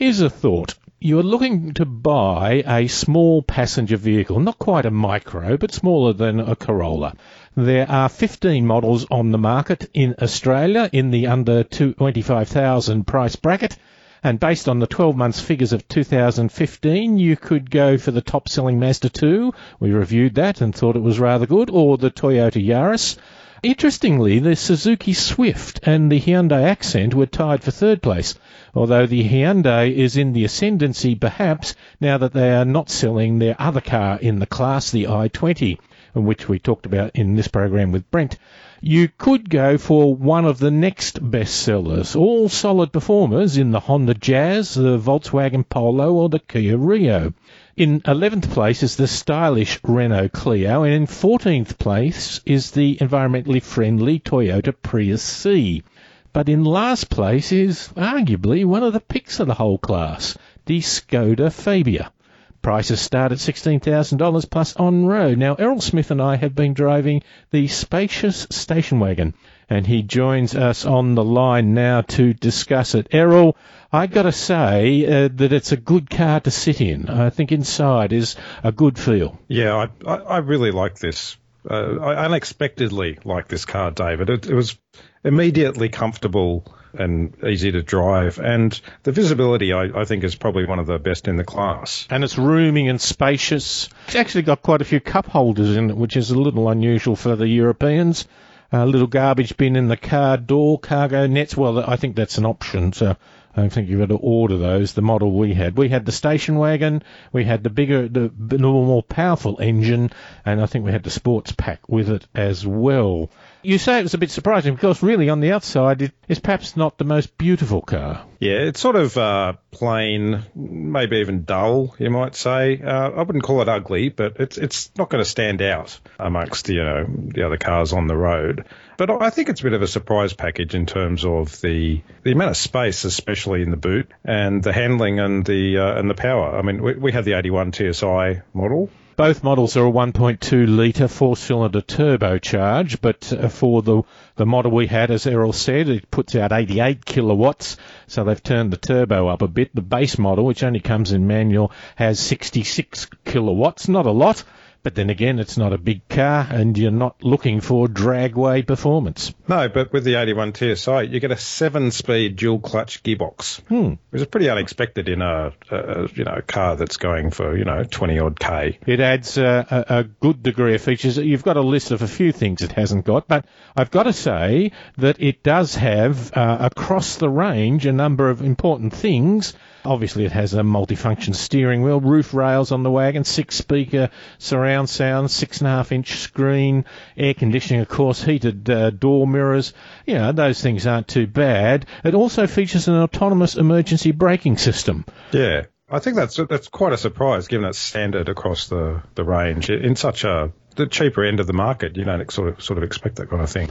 Here's a thought. You're looking to buy a small passenger vehicle, not quite a micro, but smaller than a Corolla. There are 15 models on the market in Australia in the under 25,000 price bracket. And based on the 12 months figures of 2015, you could go for the top selling Mazda 2. We reviewed that and thought it was rather good, or the Toyota Yaris. Interestingly, the Suzuki Swift and the Hyundai Accent were tied for third place, although the Hyundai is in the ascendancy perhaps now that they are not selling their other car in the class, the i20, which we talked about in this program with Brent you could go for one of the next best sellers, all solid performers in the Honda Jazz, the Volkswagen Polo, or the Kia Rio. In 11th place is the stylish Renault Clio, and in 14th place is the environmentally friendly Toyota Prius C. But in last place is arguably one of the picks of the whole class, the Skoda Fabia. Prices start at $16,000 plus on road. Now, Errol Smith and I have been driving the spacious station wagon, and he joins us on the line now to discuss it. Errol, I got to say uh, that it's a good car to sit in. I think inside is a good feel. Yeah, I, I, I really like this. Uh, unexpectedly like this car, David. It, it was immediately comfortable and easy to drive. And the visibility, I, I, think, is probably one of the best in the class. And it's roomy and spacious. It's actually got quite a few cup holders in it, which is a little unusual for the Europeans. A little garbage bin in the car door, cargo nets. Well, I think that's an option. So I think you've got to order those. The model we had, we had the station wagon, we had the bigger, the, the more powerful engine, and I think we had the sports pack with it as well. You say it was a bit surprising because really on the outside it is perhaps not the most beautiful car. Yeah, it's sort of uh, plain, maybe even dull, you might say. Uh, I wouldn't call it ugly, but it's it's not going to stand out amongst you know the other cars on the road. But I think it's a bit of a surprise package in terms of the the amount of space, especially in the boot, and the handling and the uh, and the power. I mean, we, we had the 81 TSI model, both models are a 1.2 litre four-cylinder turbocharge, but uh, for the the model we had, as Errol said, it puts out 88 kilowatts, so they've turned the turbo up a bit. The base model, which only comes in manual, has 66 kilowatts, not a lot, but then again, it's not a big car, and you're not looking for dragway performance. No, but with the 81 TSI, you get a seven-speed dual-clutch gearbox, hmm. which is pretty unexpected in a, a, you know car that's going for you know 20 odd k. It adds a, a, good degree of features. You've got a list of a few things it hasn't got, but I've got to say that it does have uh, across the range a number of important things Obviously, it has a multifunction steering wheel, roof rails on the wagon, six speaker surround sound, six and a half inch screen, air conditioning, of course, heated uh, door mirrors. You know, those things aren't too bad. It also features an autonomous emergency braking system. Yeah. I think that's that's quite a surprise, given it's standard across the, the range in such a the cheaper end of the market. You don't sort of sort of expect that kind of thing.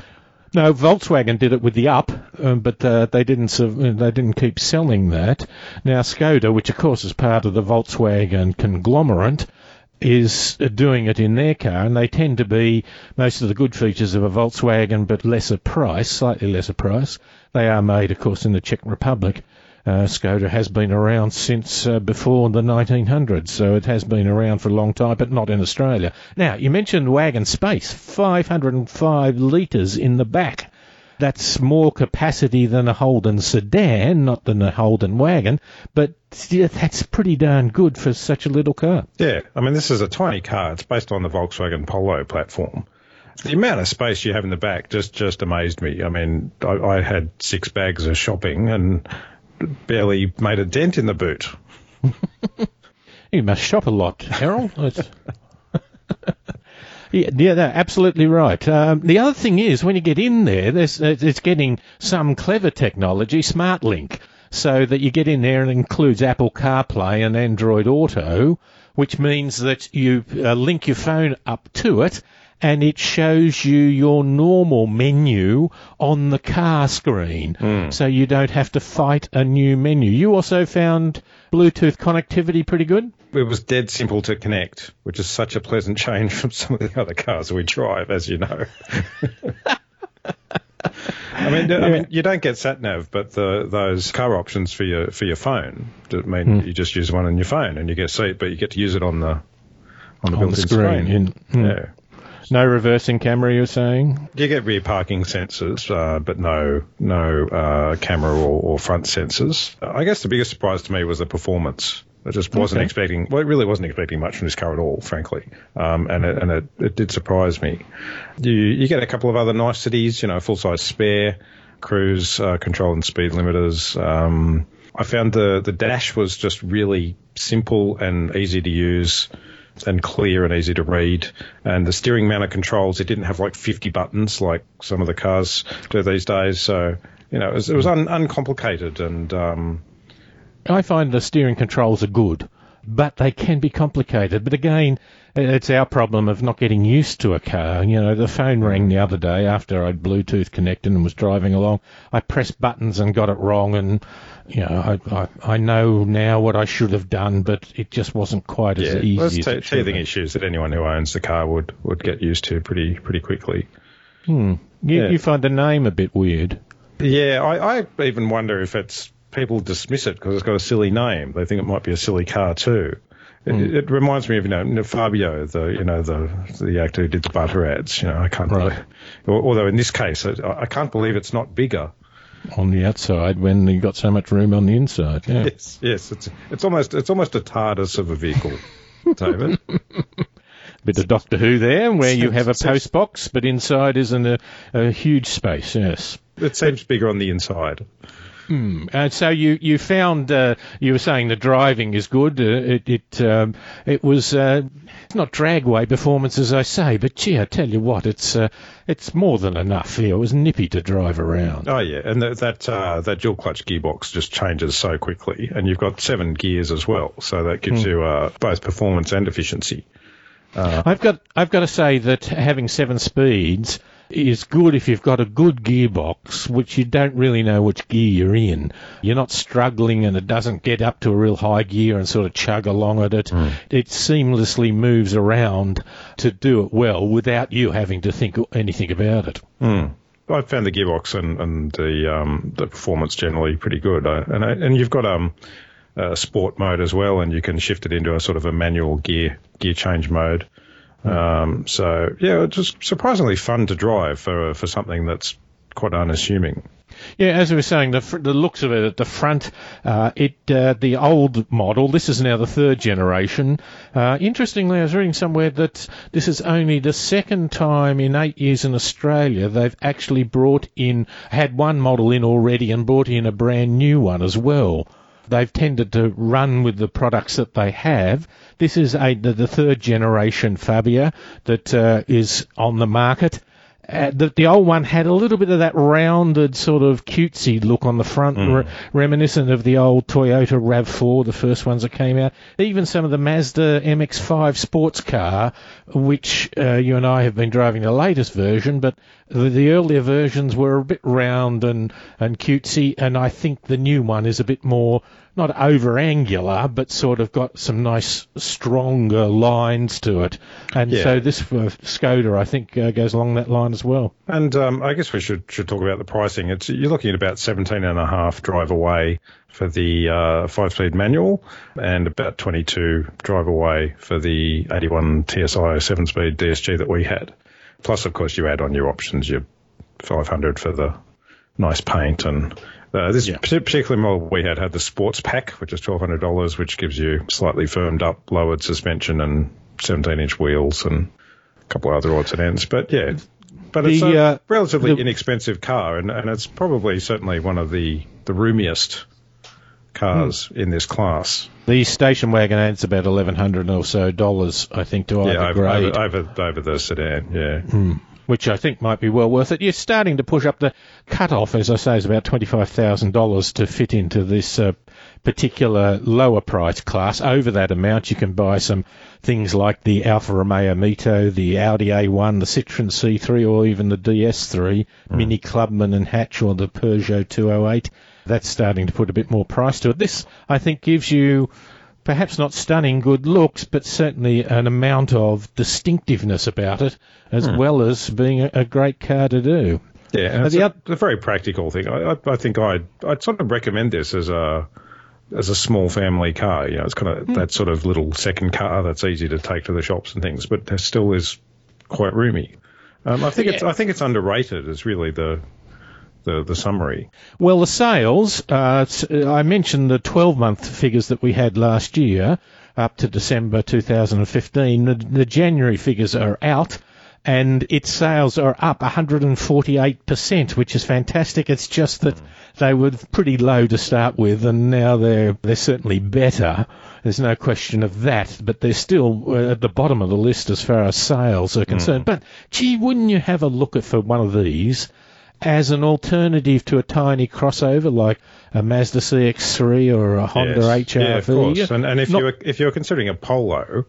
No, Volkswagen did it with the Up, um, but uh, they didn't they didn't keep selling that. Now Skoda, which of course is part of the Volkswagen conglomerate, is uh, doing it in their car, and they tend to be most of the good features of a Volkswagen, but lesser price, slightly lesser price. They are made, of course, in the Czech Republic. Uh, Skoda has been around since uh, before the 1900s, so it has been around for a long time, but not in Australia. Now, you mentioned wagon space, 505 litres in the back. That's more capacity than a Holden sedan, not than a Holden wagon, but that's pretty darn good for such a little car. Yeah, I mean, this is a tiny car. It's based on the Volkswagen Polo platform the amount of space you have in the back just just amazed me. I mean, I, I, had six bags of shopping and barely made a dent in the boot. you must shop a lot, Errol. yeah, yeah, absolutely right. Um, the other thing is, when you get in there, there's, it's getting some clever technology, SmartLink, so that you get in there and it includes Apple CarPlay and Android Auto, which means that you uh, link your phone up to it and it shows you your normal menu on the car screen. Mm. So you don't have to fight a new menu. You also found Bluetooth connectivity pretty good? It was dead simple to connect, which is such a pleasant change from some of the other cars we drive, as you know. I mean, I mean, you don't get sat nav, but the those car options for your for your phone. I mean, mm. you just use one on your phone and you get seat, but you get to use it on the on the on built-in screen. screen. In, mm. Yeah. No reversing camera, you're saying? You get rear parking sensors, uh, but no no uh, camera or, or, front sensors. I guess the biggest surprise to me was the performance. I just wasn't okay. expecting. Well, it really wasn't expecting much from this car at all, frankly. Um, and it, and it, it, did surprise me. You you get a couple of other niceties, you know, full size spare, cruise uh, control and speed limiters. Um, I found the the dash was just really simple and easy to use and clear and easy to read. And the steering mounted controls, it didn't have like 50 buttons like some of the cars do these days. So, you know, it was, it was un, uncomplicated. And um, I find the steering controls are good, but they can be complicated. But again, it's our problem of not getting used to a car. You know, the phone rang the other day after I'd Bluetooth connected and was driving along. I pressed buttons and got it wrong, and you know, I, I, I know now what I should have done, but it just wasn't quite as easy. Well, as t- teething issues that anyone who owns the car would, would get used to pretty pretty quickly. Hmm. You, yeah. you find the name a bit weird. Yeah, I, I even wonder if it's people dismiss it because it's got a silly name. They think it might be a silly car too. It, mm. it, reminds me of you know Fabio, the you know the the actor who did the butter ads. You know, I can't. Right. Believe, although in this case, I, I can't believe it's not bigger on the outside when you've got so much room on the inside. Yeah. Yes, yes, it's it's almost it's almost a TARDIS of a vehicle, David. Bit of Doctor Who there, where you have a post box, but inside isn't a, a huge space. Yes, it seems bigger on the inside. Hmm. And so you you found uh, you were saying the driving is good. Uh, it it um, it was uh, not dragway performance as I say, but gee, I tell you what, it's uh, it's more than enough. Here. It was nippy to drive around. Oh yeah, and that that, uh, that dual clutch gearbox just changes so quickly, and you've got seven gears as well, so that gives hmm. you uh, both performance and efficiency. I've got I've got to say that having seven speeds is good if you've got a good gearbox, which you don't really know which gear you're in. You're not struggling and it doesn't get up to a real high gear and sort of chug along at it. Mm. It seamlessly moves around to do it well without you having to think anything about it. Mm. I found the gearbox and, and the um, the performance generally pretty good. I, and I, and you've got um, a sport mode as well, and you can shift it into a sort of a manual gear gear change mode. Um, so yeah, it's just surprisingly fun to drive for for something that's quite unassuming. Yeah, as we were saying, the, the looks of it at the front, uh, it uh, the old model. This is now the third generation. Uh, interestingly, I was reading somewhere that this is only the second time in eight years in Australia they've actually brought in had one model in already and brought in a brand new one as well. They've tended to run with the products that they have. This is a, the, the third generation Fabia that uh, is on the market. Uh, the, the old one had a little bit of that rounded sort of cutesy look on the front, mm. re- reminiscent of the old Toyota RAV4, the first ones that came out. Even some of the Mazda MX-5 sports car, which uh, you and I have been driving the latest version, but the, the earlier versions were a bit round and, and cutesy, and I think the new one is a bit more not over angular, but sort of got some nice stronger lines to it. And yeah. so this uh, Skoda, I think, uh, goes along that line as well. And um, I guess we should should talk about the pricing. It's you're looking at about seventeen and a half drive away for the uh, five-speed manual, and about 22 drive away for the 81 TSI seven-speed DSG that we had. Plus, of course, you add on your options, your 500 for the nice paint and uh, this yeah. particular model we had had the sports pack, which is twelve hundred dollars, which gives you slightly firmed up lowered suspension and seventeen inch wheels and a couple of other odds and ends. But yeah, but the, it's a uh, relatively the, inexpensive car, and, and it's probably certainly one of the the roomiest cars hmm. in this class. The station wagon adds about eleven hundred or so dollars, I think, to either yeah, over, grade. Over, over, over the sedan. Yeah. Hmm which I think might be well worth it. You're starting to push up the cut-off, as I say, is about $25,000 to fit into this uh, particular lower price class. Over that amount, you can buy some things like the Alfa Romeo Mito, the Audi A1, the Citroen C3, or even the DS3, mm. Mini Clubman and Hatch, or the Peugeot 208. That's starting to put a bit more price to it. This, I think, gives you perhaps not stunning good looks, but certainly an amount of distinctiveness about it, as hmm. well as being a, a, great car to do. Yeah, it's a, a, very practical thing. I, I, I think I'd, I'd sort of recommend this as a as a small family car. You know, it's kind of mm. that sort of little second car that's easy to take to the shops and things, but there still is quite roomy. Um, I think yeah. it's I think it's underrated. Is really the the, the summary. Well, the sales. Uh, I mentioned the 12 month figures that we had last year up to December 2015. The, the January figures are out and its sales are up 148%, which is fantastic. It's just that they were pretty low to start with, and now they're they're certainly better. There's no question of that, but they're still uh, at the bottom of the list as far as sales are concerned. Mm. But gee, wouldn't you have a look at for one of these? As an alternative to a tiny crossover like a Mazda CX-3 or a Honda yes. HRV. Yeah, of course. And, and if Not, you're if you're considering a Polo,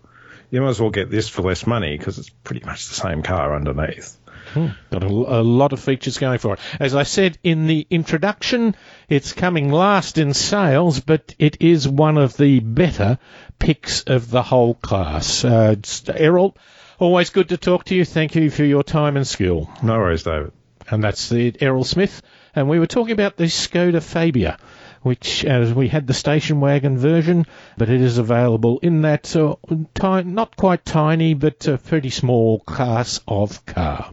you might as well get this for less money because it's pretty much the same car underneath. Hmm. Got a, a, lot of features going for it. As I said in the introduction, it's coming last in sales, but it is one of the better picks of the whole class. Uh, Errol, always good to talk to you. Thank you for your time and skill. No worries, David. And that's the Errol Smith. And we were talking about the Skoda Fabia which as we had the station wagon version, but it is available in that uh, ti- not quite tiny, but a pretty small class of car.